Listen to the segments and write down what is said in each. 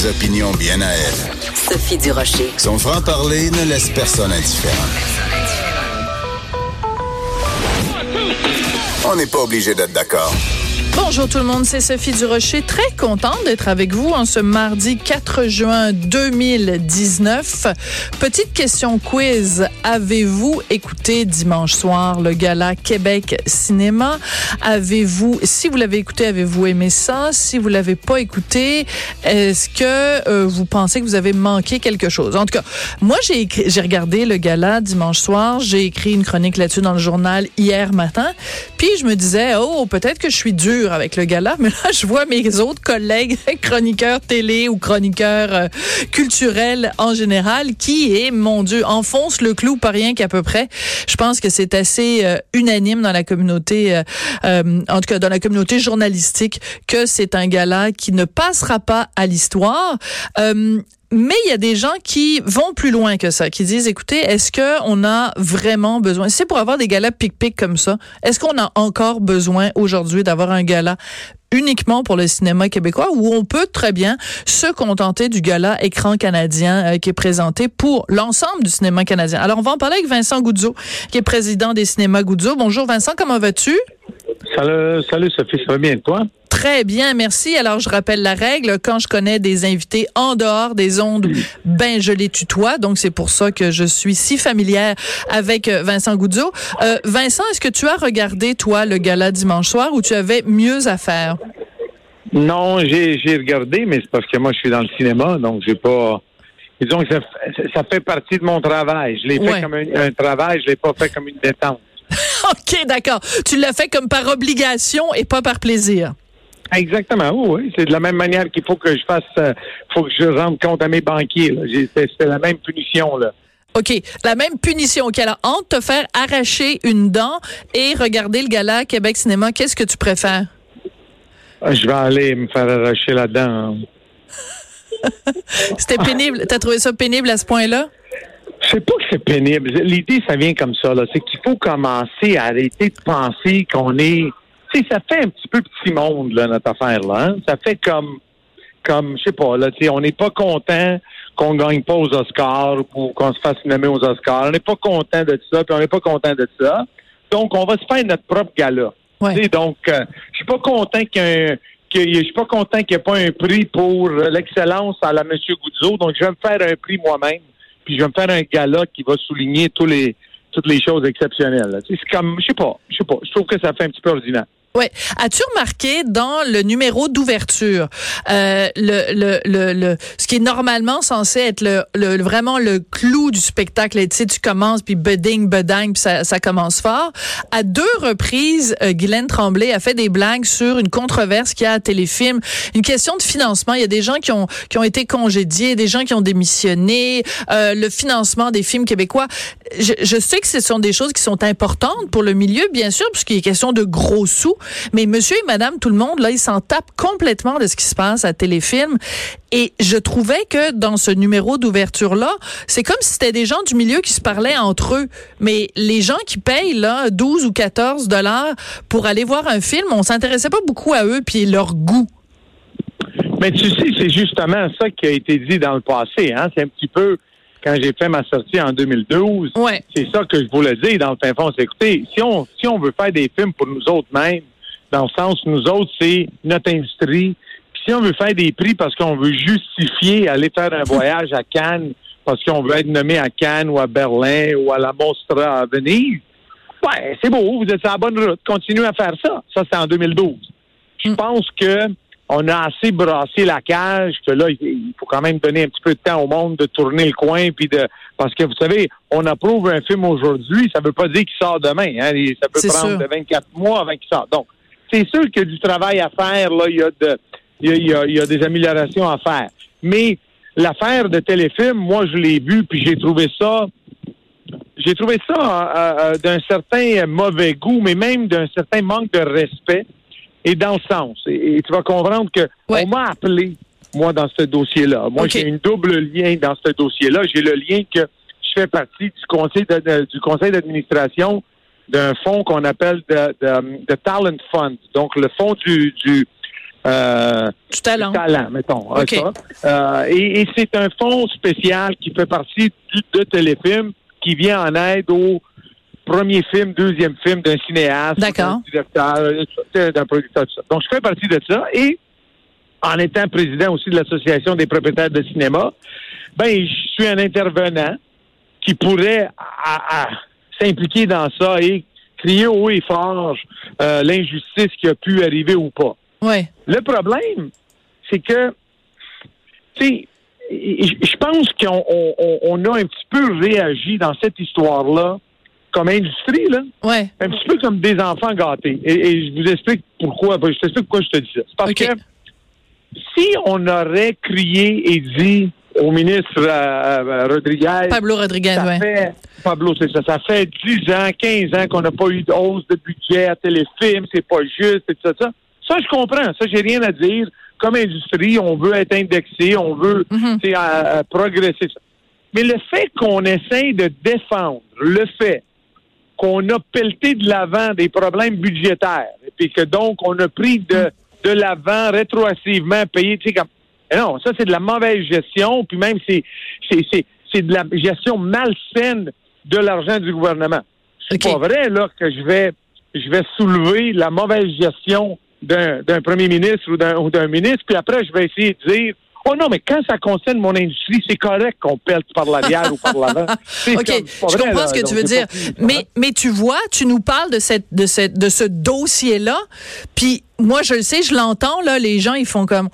des opinions bien à elle. Sophie Durocher. Son franc-parler ne laisse personne indifférent. On n'est pas obligé d'être d'accord. Bonjour tout le monde, c'est Sophie Durocher. Très contente d'être avec vous en ce mardi 4 juin 2019. Petite question quiz. Avez-vous écouté dimanche soir le gala Québec Cinéma? Avez-vous, si vous l'avez écouté, avez-vous aimé ça? Si vous l'avez pas écouté, est-ce que euh, vous pensez que vous avez manqué quelque chose? En tout cas, moi, j'ai j'ai regardé le gala dimanche soir. J'ai écrit une chronique là-dessus dans le journal hier matin. Puis je me disais, oh, peut-être que je suis avec le gala, mais là, je vois mes autres collègues chroniqueurs télé ou chroniqueurs euh, culturels en général qui, est, mon Dieu, enfonce le clou pas rien qu'à peu près. Je pense que c'est assez euh, unanime dans la communauté, euh, en tout cas dans la communauté journalistique, que c'est un gala qui ne passera pas à l'histoire. Mais il y a des gens qui vont plus loin que ça, qui disent, écoutez, est-ce que on a vraiment besoin, c'est pour avoir des galas pic-pic comme ça, est-ce qu'on a encore besoin aujourd'hui d'avoir un gala uniquement pour le cinéma québécois ou on peut très bien se contenter du gala écran canadien euh, qui est présenté pour l'ensemble du cinéma canadien? Alors on va en parler avec Vincent Goudzo, qui est président des cinémas Goudzo. Bonjour Vincent, comment vas-tu? Salut, salut Sophie, ça va bien toi? Très bien, merci. Alors, je rappelle la règle. Quand je connais des invités en dehors des ondes, ben, je les tutoie. Donc, c'est pour ça que je suis si familière avec euh, Vincent Goudzo. Euh, Vincent, est-ce que tu as regardé, toi, le gala dimanche soir ou tu avais mieux à faire? Non, j'ai, regardé, mais c'est parce que moi, je suis dans le cinéma, donc j'ai pas... Disons que ça, fait partie de mon travail. Je l'ai fait comme un, travail, je l'ai pas fait comme une détente. OK, d'accord. Tu l'as fait comme par obligation et pas par plaisir. Exactement, oui. C'est de la même manière qu'il faut que je fasse, euh, faut que je rende compte à mes banquiers. C'est la même punition, là. OK. La même punition. OK. Alors, entre te faire arracher une dent et regarder le gala Québec Cinéma, qu'est-ce que tu préfères? Ah, je vais aller me faire arracher la dent. C'était pénible. T'as trouvé ça pénible à ce point-là? Je sais pas que c'est pénible. L'idée, ça vient comme ça. C'est qu'il faut commencer à arrêter de penser qu'on est sais, ça fait un petit peu petit monde, là, notre affaire-là. Hein. Ça fait comme, comme, je sais pas, là, tu sais, on n'est pas content qu'on gagne pas aux Oscars ou qu'on se fasse nommer aux Oscars. On n'est pas content de ça, puis on n'est pas content de ça. Donc, on va se faire notre propre gala. Ouais. Donc, euh, je suis pas content qu'il je suis pas content qu'il n'y ait pas un prix pour l'excellence à la M. Goudzo. Donc, je vais me faire un prix moi-même. Puis, je vais me faire un gala qui va souligner tous les, toutes les choses exceptionnelles. C'est comme, je sais pas, je sais pas. Je trouve que ça fait un petit peu ordinaire. Oui. As-tu remarqué dans le numéro d'ouverture, euh, le, le, le, le, ce qui est normalement censé être le, le vraiment le clou du spectacle, tu sais, tu commences puis beding, bedang, puis ça, ça commence fort. À deux reprises, euh, Guylaine Tremblay a fait des blagues sur une controverse qu'il y a à Téléfilm, une question de financement. Il y a des gens qui ont qui ont été congédiés, des gens qui ont démissionné, euh, le financement des films québécois. Je, je sais que ce sont des choses qui sont importantes pour le milieu, bien sûr, puisqu'il est question de gros sous. Mais monsieur et madame, tout le monde, là, ils s'en tapent complètement de ce qui se passe à Téléfilm. Et je trouvais que dans ce numéro d'ouverture-là, c'est comme si c'était des gens du milieu qui se parlaient entre eux. Mais les gens qui payent, là, 12 ou 14 dollars pour aller voir un film, on s'intéressait pas beaucoup à eux puis leur goût. Mais tu sais, c'est justement ça qui a été dit dans le passé. Hein? C'est un petit peu quand j'ai fait ma sortie en 2012. Ouais. C'est ça que je voulais dire dans le fin fond. C'est écoutez, si on, si on veut faire des films pour nous autres mêmes, dans le sens où nous autres, c'est notre industrie. Puis si on veut faire des prix parce qu'on veut justifier aller faire un voyage à Cannes, parce qu'on veut être nommé à Cannes ou à Berlin ou à la Mostra à Venise, ouais, c'est beau, vous êtes sur la bonne route. Continuez à faire ça. Ça, c'est en 2012. Je mm. pense que on a assez brassé la cage que là, il faut quand même donner un petit peu de temps au monde de tourner le coin, puis de parce que vous savez, on approuve un film aujourd'hui, ça veut pas dire qu'il sort demain. Hein, ça peut prendre 24 mois avant qu'il sorte. Donc, c'est sûr qu'il y a du travail à faire, là, il y a de il y a, il y a des améliorations à faire. Mais l'affaire de téléfilm, moi je l'ai vu, puis j'ai trouvé ça j'ai trouvé ça euh, euh, d'un certain mauvais goût, mais même d'un certain manque de respect et dans le sens. Et, tu vas comprendre que on m'a appelé, moi, dans ce dossier-là. Moi, j'ai une double lien dans ce dossier-là. J'ai le lien que je fais partie du conseil du conseil d'administration d'un fonds qu'on appelle de, Talent Fund. Donc, le fonds du, du euh, du talent. talent, mettons. Ça. Euh, et et c'est un fonds spécial qui fait partie du, de Téléfilm qui vient en aide au premier film, deuxième film d'un cinéaste, d'un directeur, d'un producteur, tout ça. Donc, je fais partie de ça. Et en étant président aussi de l'Association des propriétaires de cinéma, ben, je suis un intervenant qui pourrait s'impliquer dans ça et crier haut et fort euh, l'injustice qui a pu arriver ou pas. Ouais. Le problème, c'est que, tu sais, je pense qu'on on- on- on a un petit peu réagi dans cette histoire-là comme industrie, là, Ouais. un petit peu comme des enfants gâtés. Et, et je vous explique pourquoi. Je t'explique pourquoi je te dis ça. C'est parce que si on aurait crié et dit au ministre euh, euh, Rodriguez, Pablo Rodriguez, fait, Pablo, c'est ça. Ça fait 10 ans, 15 ans qu'on n'a pas eu de hausse de budget à téléfilm, c'est pas juste, et tout ça. Ça, ça, je comprends. Ça, j'ai rien à dire. Comme industrie, on veut être indexé, on veut Mhm. progresser. Mais le fait qu'on essaye de défendre le fait qu'on a pelleté de l'avant des problèmes budgétaires, et puis que donc on a pris de, de l'avant rétroactivement payé, tu sais, comme. Non, ça, c'est de la mauvaise gestion, puis même, c'est, c'est, c'est, c'est de la gestion malsaine de l'argent du gouvernement. C'est pas vrai, là, que je vais, je vais soulever la mauvaise gestion d'un, d'un premier ministre ou d'un, ou d'un ministre, puis après, je vais essayer de dire, oh non, mais quand ça concerne mon industrie, c'est correct qu'on pèle par l'arrière ou par l'avant. OK, comme- je vrai, comprends là. ce que tu veux dire. Mais, mais tu vois, tu nous parles de, cette, de, cette, de ce dossier-là. Puis moi, je le sais, je l'entends, là, les gens, ils font comme.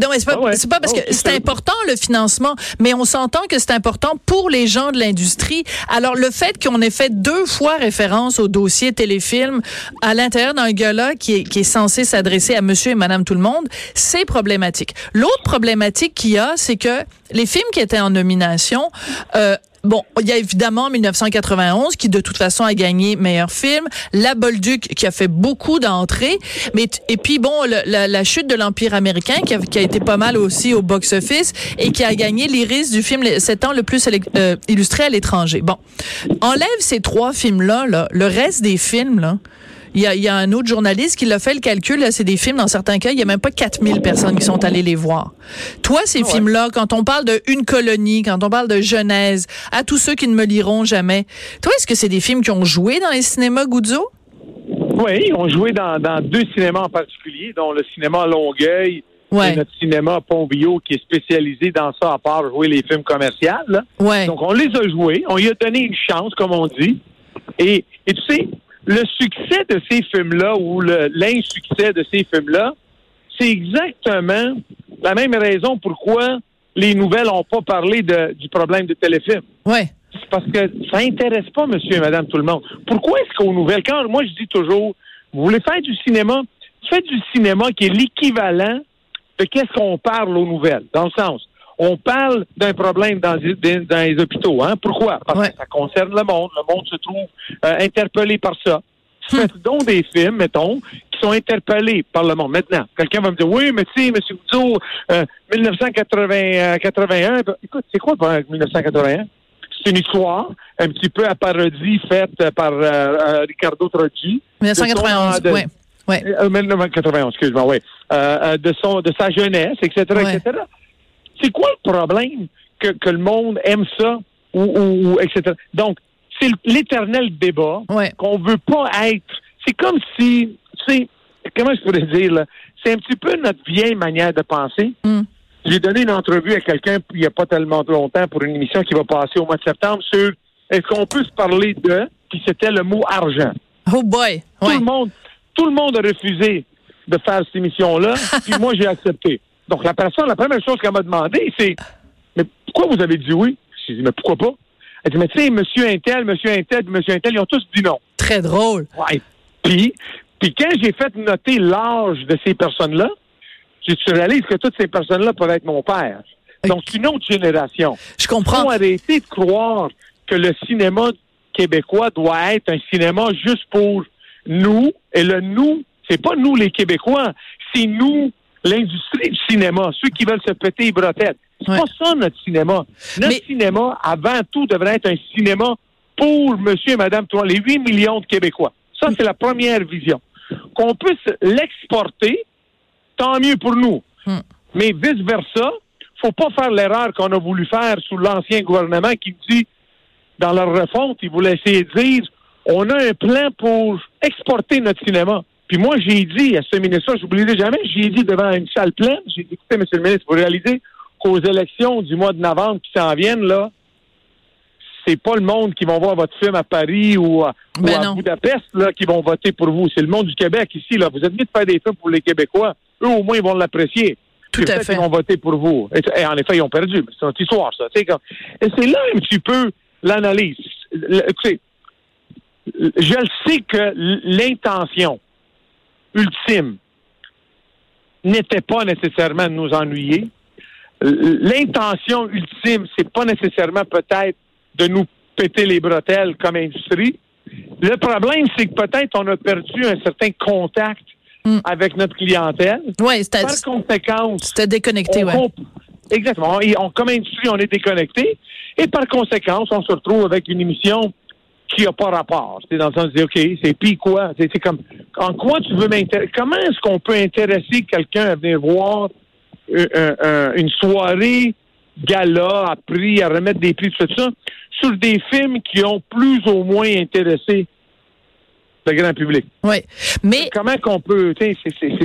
Non, c'est pas, Ah ouais. pas parce Ah que c'est important le financement, mais on s'entend que c'est important pour les gens de l'industrie. Alors le fait qu'on ait fait deux fois référence au dossier téléfilm à l'intérieur d'un gars-là qui est, qui est censé s'adresser à monsieur et madame tout le monde, c'est problématique. L'autre problématique qu'il y a, c'est que les films qui étaient en nomination, euh, Bon, il y a évidemment 1991 qui de toute façon a gagné meilleur film, La Bolduc qui a fait beaucoup d'entrées, mais et puis bon la, la chute de l'empire américain qui a, qui a été pas mal aussi au box-office et qui a gagné l'iris du film le- sept ans le plus euh, illustré à l'étranger. Bon, enlève ces trois films là, là le reste des films là. Il y, a, il y a un autre journaliste qui l'a fait le calcul, là, c'est des films, dans certains cas, il y a même pas 4000 personnes qui sont allées les voir. Toi, ces films-là, quand on parle de Une colonie, quand on parle de Genèse, à tous ceux qui ne me liront jamais, toi, est-ce que c'est des films qui ont joué dans les cinémas Guzzo? Oui, ils ont joué dans, dans deux cinémas en particulier, dont le cinéma Longueuil Ouais, et notre cinéma Pont-Bio, qui est spécialisé dans ça, à part jouer les films commerciaux. ouais. Donc, on les a joués. On y a donné une chance, comme on dit. Et, et tu sais, le succès de ces films-là ou l'insuccès de ces films-là, c'est exactement la même raison pourquoi les nouvelles n'ont pas parlé de- du problème de téléfilm. Ouais. C'est parce que ça intéresse pas monsieur et madame tout le monde. Pourquoi est-ce qu'aux nouvelles, quand moi je dis toujours, vous voulez faire du cinéma, faites du cinéma qui est l'équivalent de qu'est-ce qu'on parle aux nouvelles. Dans le sens, on parle d'un problème dans, les- dans les hôpitaux. Hein? Pourquoi? Parce Ouais. que ça concerne le monde. Le monde se trouve euh, interpellé par ça. Faites donc des films, mettons, qui sont interpellés par le monde. Maintenant, quelqu'un va me dire, oui, mais tu sais, M. Goudzot, euh, 1981, ben, écoute, c'est quoi ben, 1981? C'est une histoire un petit peu à parodie faite par euh, euh, Ricardo Troggi. 1991, de son- ouais. Ouais. Euh, 1991, excuse-moi, oui. Euh, euh, de, son, de sa jeunesse, etc., Ouais. etc. C'est quoi le problème que, que le monde aime ça, ou, ou- ou etc. Donc, c'est l'éternel débat Ouais. qu'on veut pas être. C'est comme si, tu sais, comment je pourrais dire, là? C'est un petit peu notre vieille manière de penser. Hmm. J'ai donné une entrevue à quelqu'un il n'y a pas tellement longtemps pour une émission qui va passer au mois de septembre sur est-ce qu'on peut se parler de, puis c'était le mot argent. Oh boy. Tout le monde, tout le monde a refusé de faire cette émission-là, puis moi j'ai accepté. Donc la personne, la première chose qu'elle m'a demandé, c'est Mais pourquoi vous avez dit oui? J'ai dit, mais pourquoi pas? Elle dit, mais tu sais, monsieur Intel, monsieur Intel, monsieur Intel, ils ont tous dit non. Très drôle. Ouais. Puis, puis quand j'ai fait noter l'âge de ces personnes-là, tu réalises que toutes ces personnes-là peuvent être mon père. Donc, c'est une autre génération. Je Il faut comprends. arrêter de croire que le cinéma québécois doit être un cinéma juste pour nous. Et le nous, c'est pas nous les Québécois, c'est nous, l'industrie du cinéma, ceux qui veulent se péter les bretelles. C'est Ouais. pas ça notre cinéma. Notre Mais- cinéma, avant tout, devrait être un cinéma pour monsieur et madame, toi, les 8 millions de Québécois. Ça, c'est la première vision. Qu'on puisse l'exporter tant mieux pour nous. Hmm. Mais vice-versa, faut pas faire l'erreur qu'on a voulu faire sous l'ancien gouvernement qui dit, dans leur refonte, ils voulaient essayer de dire, on a un plan pour exporter notre cinéma. Puis moi, j'ai dit à ce ministre-là, je n'oublierai jamais, j'ai dit devant une salle pleine, j'ai dit, écoutez, monsieur le ministre, vous réalisez qu'aux élections du mois de novembre qui s'en viennent, là, c'est pas le monde qui vont voir votre film à Paris ou à, ou Ben à. Budapest là, qui vont voter pour vous. C'est le monde du Québec ici. Là. Vous êtes mis de faire des films pour les Québécois. Eux, au moins, ils vont l'apprécier. Tout à fait. qu'ils vont voter pour vous. Et, et en effet, ils ont perdu. C'est notre histoire, ça. Comme- Et c'est là un petit peu l'analyse. Je le sais que l'intention ultime n'était pas nécessairement de nous ennuyer. L'intention ultime, c'est pas nécessairement peut-être de nous péter les bretelles comme industrie. Le problème, c'est que peut-être on a perdu un certain contact Mm. avec notre clientèle. Ouais, c'était Par conséquent, c'était déconnecté, Exactement. Et on- comme industrie, on est déconnecté. Et par conséquent, on se retrouve avec une émission qui n'a pas rapport. C'est dans le sens de dire, OK, c'est puis quoi? C'est comme, en quoi tu veux m'intéresser? Comment est-ce qu'on peut intéresser quelqu'un à venir voir euh, euh, euh, une soirée gala à prix, à remettre des prix, tout ça, sur des films qui ont plus ou moins intéressé le grand public? Ouais. Mais Comment qu'on peut, c'est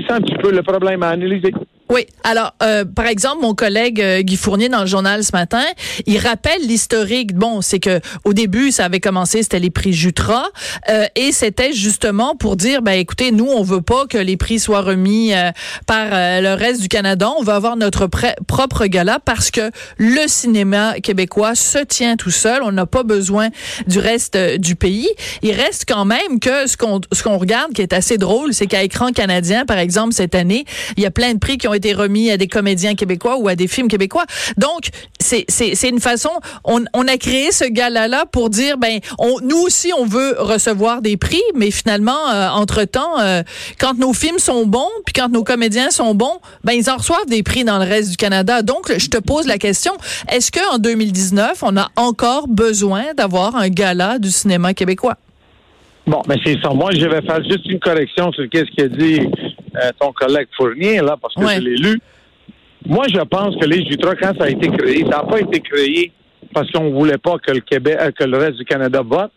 ça un petit peu le problème à analyser. Oui. Alors, euh, par exemple, mon collègue euh, Guy Fournier dans le journal ce matin, il rappelle l'historique. Bon, c'est que au début, ça avait commencé, c'était les prix Jutra, euh, et c'était justement pour dire, ben écoutez, nous, on veut pas que les prix soient remis euh, par euh, le reste du Canada. On veut avoir notre propre gala parce que le cinéma québécois se tient tout seul. On n'a pas besoin du reste euh, du pays. Il reste quand même que ce qu'on ce qu'on regarde qui est assez drôle, c'est qu'à écran canadien, par exemple, cette année, il y a plein de prix qui ont été remis à des comédiens québécois ou à des films québécois. Donc, c'est c'est une façon. On, a créé ce gala-là pour dire, ben, on, nous aussi, on veut recevoir des prix, mais finalement, euh, entre temps, quand nos films sont bons, puis quand nos comédiens sont bons, ben ils en reçoivent des prix dans le reste du Canada. Donc, je te pose la question est-ce que en 2019, on a encore besoin d'avoir un gala du cinéma québécois? Bon, mais c'est ça. Moi, je vais faire juste une correction sur ce qu'a dit euh, ton collègue Fournier, là, parce que Ouais. je l'ai lu. Moi, je pense que les Jutra, quand ça a été créé, ça n'a pas été créé parce qu'on voulait pas que le Québec, euh, que le reste du Canada vote.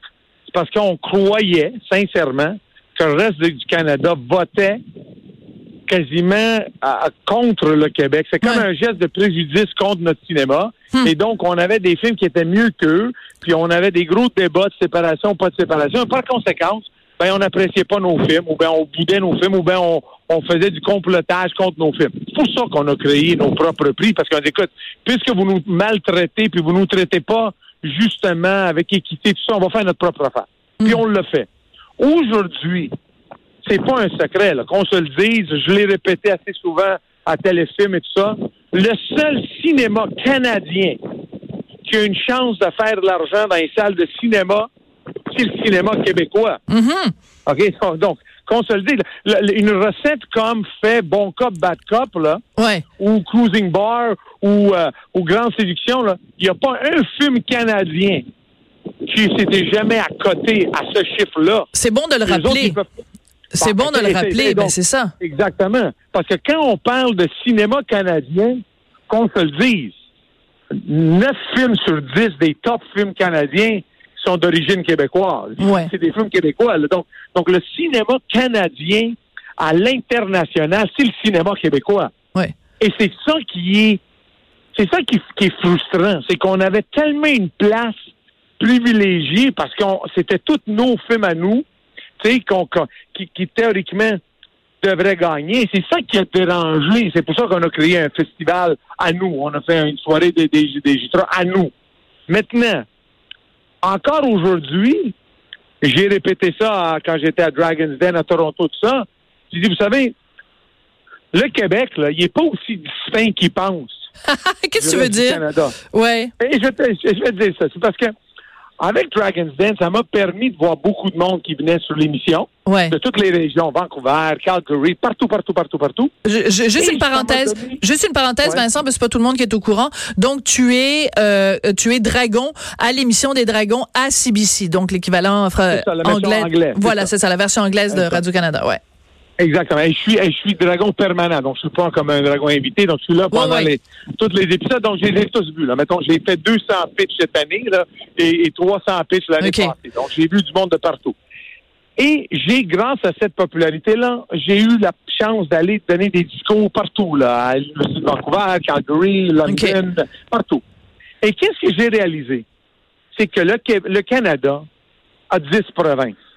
C'est parce qu'on croyait, sincèrement, que le reste du Canada votait quasiment à- à- contre le Québec. C'est comme Ouais. un geste de préjudice contre notre cinéma. Hmm. Et donc, on avait des films qui étaient mieux qu'eux, puis on avait des gros débats de séparation, pas de séparation. Par conséquence, ben, on n'appréciait pas nos films, ou bien on boudait nos films, ou bien on, on faisait du complotage contre nos films. C'est pour ça qu'on a créé nos propres prix, parce qu'on dit, écoute, puisque vous nous maltraitez, puis vous nous traitez pas justement avec équité, tout ça, on va faire notre propre affaire. Puis on le fait. Aujourd'hui, c'est pas un secret, là, qu'on se le dise, je l'ai répété assez souvent à téléfilm et tout ça, le seul cinéma canadien qui a une chance de faire de l'argent dans les salles de cinéma, c'est le cinéma québécois. Mhm. OK? Donc, qu'on se le dise, le- le- une recette comme fait Bon Cop, Bad Cop, là, Ouais. ou Cruising Bar, ou, euh, ou Grande Séduction, il n'y a pas un film canadien qui s'était jamais à côté à ce chiffre-là. C'est bon de le Les rappeler. peuvent- C'est Bon, de le et- rappeler, ben donc- c'est ça. Exactement. Parce que quand on parle de cinéma canadien, qu'on se le dise, 9 films sur 10 des top films canadiens sont d'origine québécoise. Ouais. C'est des films québécois. là. Donc, donc, le cinéma canadien à l'international, c'est le cinéma québécois. Ouais. Et c'est ça qui est, c'est ça qui, qui est frustrant. C'est qu'on avait tellement une place privilégiée parce que c'était tous nos films à nous, tu qu'on- qui, qui théoriquement devraient gagner. C'est ça qui a dérangé. C'est pour ça qu'on a créé un festival à nous. On a fait une soirée des, des, des à nous. Maintenant, encore aujourd'hui, j'ai répété ça à- quand j'étais à Dragon's Den à Toronto, tout ça. J'ai dit, vous savez, le Québec, là, il est pas aussi distinct qu'il pense. Qu'est-ce que tu veux dire? Canada. Ouais. Et je, te- je vais te dire ça. C'est parce que avec Dragon's Den, ça m'a permis de voir beaucoup de monde qui venait sur l'émission, Ouais. de toutes les régions, Vancouver, Calgary, partout, partout, partout, partout. Je- je- juste une parenthèse, juste une parenthèse, Ouais. Vincent, parce que c'est pas tout le monde qui est au courant. Donc tu es, euh, tu es dragon à l'émission des dragons à CBC, donc l'équivalent version anglais. anglaise, c'est Voilà, ça. c'est ça, la version anglaise de C'est ça. Radio Canada. Ouais. Exactement. Et je suis, et je suis dragon permanent, donc je suis pas comme un dragon invité, donc je suis là pendant ouais. les tous les épisodes, donc je les ai tous vus. Là. Mettons, j'ai fait 200 pitchs cette année là, et, et 300 pitchs l'année passée. Donc j'ai vu du monde de partout. Et j'ai, grâce à cette popularité-là, j'ai eu la chance d'aller donner des discours partout, là, à l'Université de Vancouver, Calgary, London, partout. Et qu'est-ce que j'ai réalisé? C'est que le, le Canada a 10 provinces.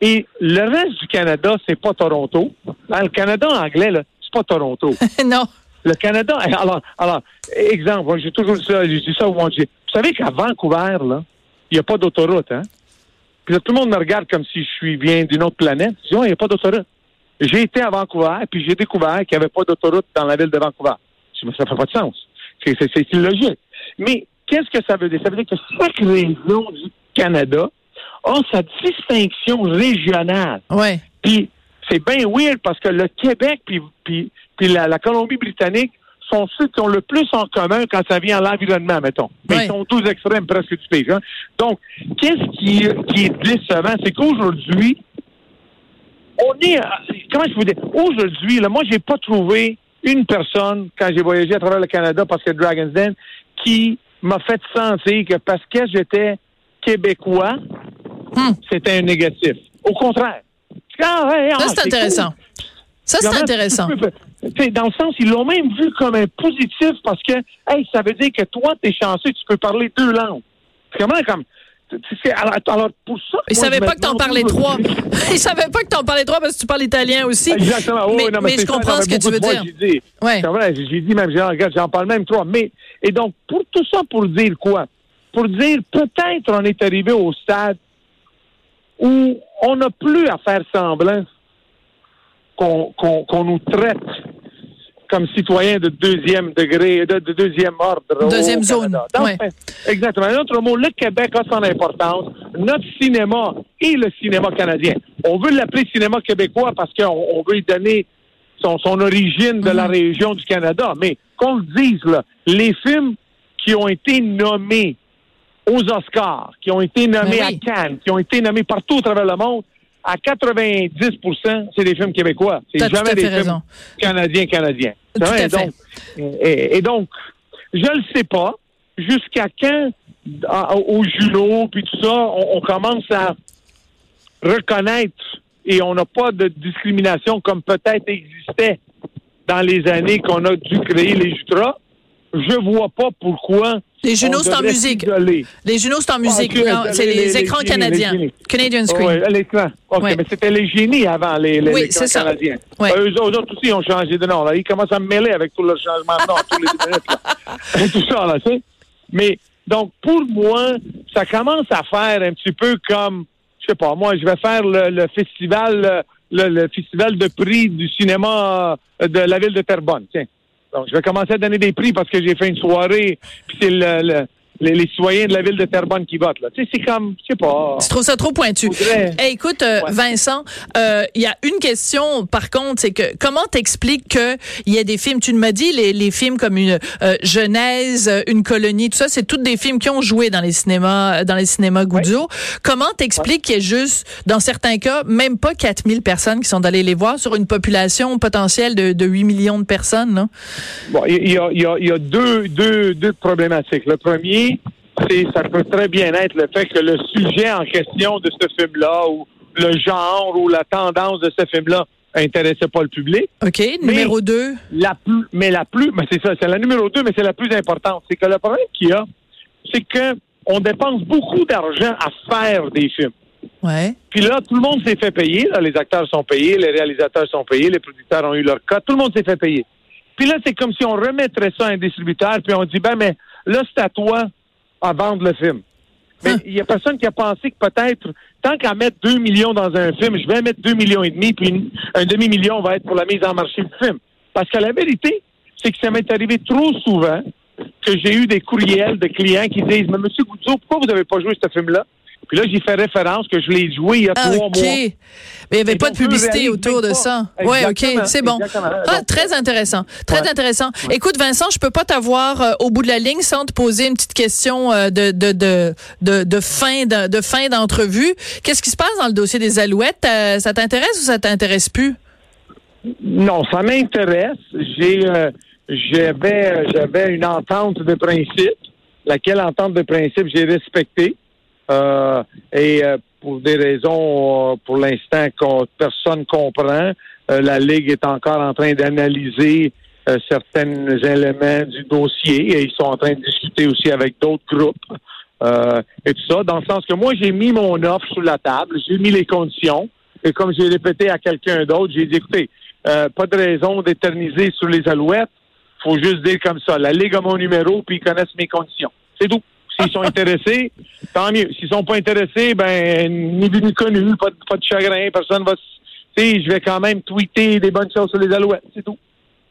Et le reste du Canada, c'est pas Toronto. Dans le Canada anglais, là, c'est pas Toronto. non. Le Canada, alors, alors exemple, moi, j'ai toujours dit ça, j'ai dit ça au monde. Vous savez qu'à Vancouver, là, il n'y a pas d'autoroute, hein? Puis là, tout le monde me regarde comme si je suis bien d'une autre planète. Je dis, il n'y a pas d'autoroute. J'ai été à Vancouver, puis j'ai découvert qu'il n'y avait pas d'autoroute dans la ville de Vancouver. Je me dis, ça fait pas de sens. C'est illogique. Mais qu'est-ce que ça veut dire? Ça veut dire que chaque région du Canada a sa distinction régionale. Ouais. Puis c'est bien weird parce que le Québec puis, puis, puis la, la Colombie-Britannique sont ceux qui ont le plus en commun quand ça vient à l'environnement, mettons. Mais ils sont tous extrêmes presque du pays. hein. Donc, qu'est-ce qui, qui est décevant? C'est qu'aujourd'hui, on est... Comment je vous dis? Aujourd'hui, moi, j'ai pas trouvé une personne, quand j'ai voyagé à travers le Canada parce que Dragon's Den, qui m'a fait sentir que parce que j'étais québécois, Hmm. c'était un négatif. Au contraire. Ah, ouais, ah, Ça, c'est intéressant. cool. Ça, c'est intéressant. dans le sens, ils l'ont même vu comme un positif parce que, hey, ça veut dire que toi, t'es chanceux, tu peux parler deux langues. C'est comment comme. alors, alors, pour ça. Ils savaient pas que t'en parlais trois. Ils savaient pas que t'en parlais trois parce que tu parles italien aussi. Exactement. Oui, Mais, non, mais je comprends ce que tu veux dire. j'ai dit. Ouais. C'est vrai, j'ai dit même, j'en parle même trois. Mais, et donc, pour tout ça, pour dire quoi? Pour dire, peut-être on est arrivé au stade où on n'a plus à faire semblant qu'on nous traite comme citoyens de deuxième degré, de, de deuxième ordre. Deuxième zone, Donc, ouais. Exactement. Un autre mot, le Québec a son importance. Notre cinéma et le cinéma canadien. On veut l'appeler cinéma québécois parce qu'on on veut lui donner son, son origine de la région du Canada. Mais qu'on le dise, là, les films qui ont été nommés aux Oscars, qui ont été nommés Ben oui. à Cannes, qui ont été nommés partout au travers le monde, à 90% c'est des films québécois. C'est jamais des films canadiens canadiens. Tout à fait. Donc, et, et donc, je ne sais pas jusqu'à quand, à- au Juno, puis tout ça, on, on commence à reconnaître et on n'a pas de discrimination comme peut-être existait dans les années qu'on a dû créer les Jutras. Je vois pas pourquoi. Les Junos, c'est en musique. Les Junos, c'est en musique. Non, les- c'est les, les- les écrans génies, canadiens. les. Canadian Screen. Oui, l'écran. OK, Ouais. mais c'était les génies avant, les, les Oui, c'est ça. Canadiens. Ouais. Euh, eux, eux autres aussi ont changé de nom. Là. Ils commencent à me mêler avec tout leur changement de nom tous les deux minutes. Là. tout ça, là, tu sais. Mais, donc, pour moi, ça commence à faire un petit peu comme, je sais pas, moi, je vais faire le, le festival, le, le festival de prix du cinéma euh, de la ville de Terrebonne, tiens. Donc, je vais commencer à donner des prix parce que j'ai fait une soirée, puis c'est le, le- les, les citoyens de la ville de Terrebonne qui votent, là. Tu sais, c'est comme, je sais pas. Tu trouves ça trop pointu. Faudrait- Hey, écoute, euh, Ouais. Vincent, euh, il y a une question, par contre, c'est que comment t'expliques que il y a des films, tu m'as dit, les, les films comme une euh, Genèse, une colonie, tout ça, c'est tous des films qui ont joué dans les cinémas, dans les cinémas Goudzo. Comment t'expliques qu'il y a juste, dans certains cas, même pas 4000 personnes qui sont allées les voir sur une population potentielle de, de 8 millions de personnes, là? Bon, il y a, y a- y a deux, deux, deux problématiques. Le premier, c'est ça peut très bien être le fait que le sujet en question de ce film-là, ou le genre, ou la tendance de ce film-là, intéressait pas le public. OK. Numéro 2. La plus, mais la plus, mais c'est ça, c'est la numéro deux, mais c'est la plus importante. C'est que le problème qu'il y a, c'est que on dépense beaucoup d'argent à faire des films. Ouais. Puis là, tout le monde s'est fait payer. Là. Les acteurs sont payés, les réalisateurs sont payés, les producteurs ont eu leur cote. Tout le monde s'est fait payer. Puis là, c'est comme si on remettrait ça à un distributeur, puis on dit, ben, mais là, c'est à toi à vendre le film. Mais Hein. il y a personne qui a pensé que peut-être, tant qu'à mettre 2 millions dans un film, je vais mettre 2 millions et demi, puis une- un demi-million va être pour la mise en marché du film. Parce que la vérité, c'est que ça m'est arrivé trop souvent que j'ai eu des courriels de clients qui disent, mais Monsieur Goudzo, pourquoi vous n'avez pas joué ce film-là? Puis là, j'y fais référence que je l'ai joué il y a Ah, trois OK. mois. Mais il n'y avait Et pas de publicité autour de pas. ça. Oui, OK, c'est bon. Ah, très intéressant. Très Ouais. intéressant. Écoute, Vincent, je peux pas t'avoir euh, au bout de la ligne sans te poser une petite question euh, de, de, de, de, de fin de, fin d'entrevue. Qu'est-ce qui se passe dans le dossier des Alouettes? Euh, ça t'intéresse ou ça t'intéresse plus? Non, ça m'intéresse. J'ai, j'avais, j'avais une entente de principe, laquelle entente de principe j'ai respectée. Euh, et euh, pour des raisons, euh, pour l'instant, que personne comprend, euh, la Ligue est encore en train d'analyser euh, certains éléments du dossier et ils sont en train de discuter aussi avec d'autres groupes. Et tout ça, dans le sens que moi, j'ai mis mon offre sur la table, j'ai mis les conditions, et comme j'ai répété à quelqu'un d'autre, j'ai dit, écoutez, pas de raison d'éterniser sur les alouettes, faut juste dire comme ça, la Ligue a mon numéro, puis ils connaissent mes conditions. C'est tout. S'ils sont intéressés, tant mieux. S'ils sont pas intéressés, ben, ni vu ni connu, pas, de- pas de chagrin, personne va... Tu sais, je vais quand même tweeter des bonnes choses sur les alouettes, c'est tout.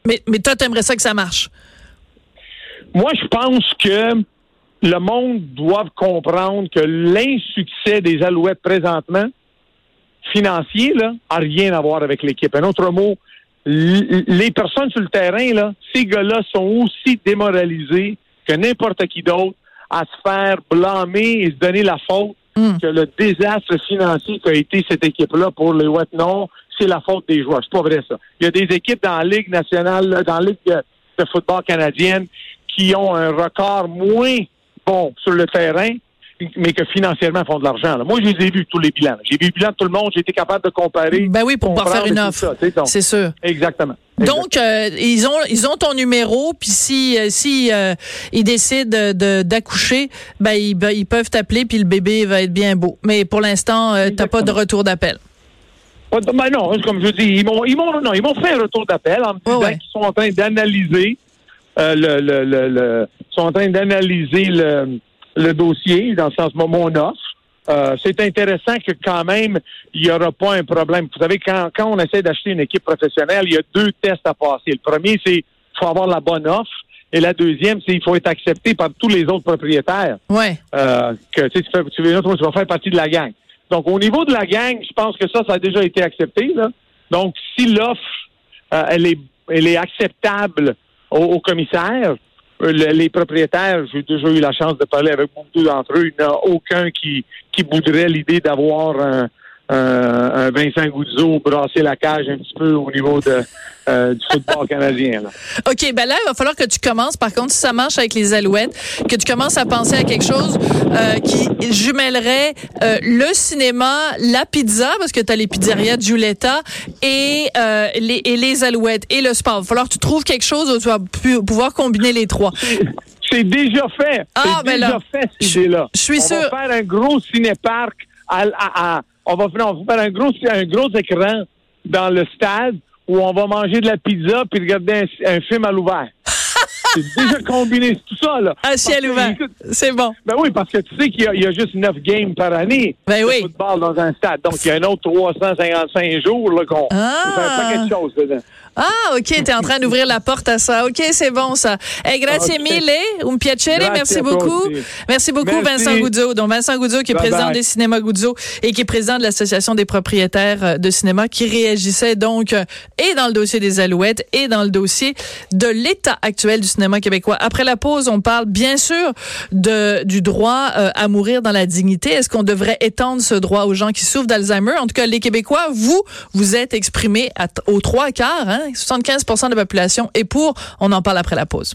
Mais, mais toi, t'aimerais ça que ça marche? Moi, je pense que le monde doit comprendre que l'insuccès des Alouettes présentement, financier, là, a rien à voir avec l'équipe. Un autre mot, les personnes sur le terrain, là, ces gars-là sont aussi démoralisés que n'importe qui d'autre à se faire blâmer et se donner la faute Hmm. que le désastre financier qu'a été cette équipe-là pour les Ouest non, c'est la faute des joueurs. C'est pas vrai, ça. Il y a des équipes dans la Ligue nationale, dans la Ligue de, football canadienne qui ont un record moins bon sur le terrain, mais que financièrement font de l'argent. Moi, je les ai vus tous les bilans. J'ai vu le bilan de tout le monde, j'ai été capable de comparer. Ben oui, pour pouvoir faire une offre. C'est sûr. Exactement. Donc, euh, ils ont ils ont ton numéro, puis si euh, si euh, ils décident de d'accoucher, ben ils, ben, ils peuvent t'appeler, puis le bébé va être bien beau. Mais pour l'instant, euh, t'as pas de retour d'appel. Pas de- ben non, comme je dis, ils m'ont, ils m'ont, non, ils m'ont fait un retour d'appel en me disant Ouais, ouais. qu'ils sont en train d'analyser le, le, le, le- sont en train d'analyser le, le dossier, dans le sens mon offre. Euh, c'est intéressant que quand même, il n'y aura pas un problème. Vous savez, quand, quand on essaie d'acheter une équipe professionnelle, il y a deux tests à passer. Le premier, c'est qu'il faut avoir la bonne offre. Et la deuxième, c'est qu'il faut être accepté par tous les autres propriétaires Ouais. euh, que tu fais, tu, tu vas faire partie de la gang. Donc, au niveau de la gang, je pense que ça, ça a déjà été accepté. Là. Donc, si l'offre, euh, elle, est, elle est acceptable au, au commissaire, le- les propriétaires, j'ai déjà eu la chance de parler avec beaucoup d'entre eux, il n'y en a aucun qui, qui bouderait l'idée d'avoir un, un, un Vincent Goudzo brasser la cage un petit peu au niveau de, euh, du football canadien. Là. OK, ben là, il va falloir que tu commences, par contre, si ça marche avec les Alouettes, que tu commences à penser à quelque chose euh, qui jumellerait euh, le cinéma, la pizza, parce que tu as les pizzerias Giulietta, et, euh, les, et les Alouettes, et le sport. Il va falloir que tu trouves quelque chose où tu vas pu- pouvoir combiner les trois. C'est déjà fait. Ah, c'est ben déjà là, fait, cette idée-là. je suis on sûre. va faire un gros cinéparc à, à- à- on va, non, on va faire un gros, un gros écran dans le stade où on va manger de la pizza puis regarder un, un film à l'ouvert. c'est déjà combiné tout ça, là. À ciel ouvert. C'est bon. Ben oui, parce que tu sais qu'il y a, il y a juste 9 games par année Ben de oui. football dans un stade. Donc, il y a un autre 355 jours là, qu'on Ah. fait un paquet de choses dedans. Ah, OK, tu es en train d'ouvrir la porte à ça. OK, c'est bon ça. Hey, grazie Ok. mille, un piacere, Grazie merci beaucoup. Merci beaucoup Merci. Vincent Goudzo. Donc Vincent Goudzo qui est Bye président bye. des cinémas Goudzo et qui est président de l'association des propriétaires euh, de cinéma qui réagissait donc euh, et dans le dossier des Alouettes et dans le dossier de l'état actuel du cinéma québécois. Après la pause, on parle bien sûr de du droit euh, à mourir dans la dignité. Est-ce qu'on devrait étendre ce droit aux gens qui souffrent d'Alzheimer? En tout cas, les Québécois, vous vous êtes exprimés à aux trois quarts, hein, 75% de la population est pour. On en parle après la pause.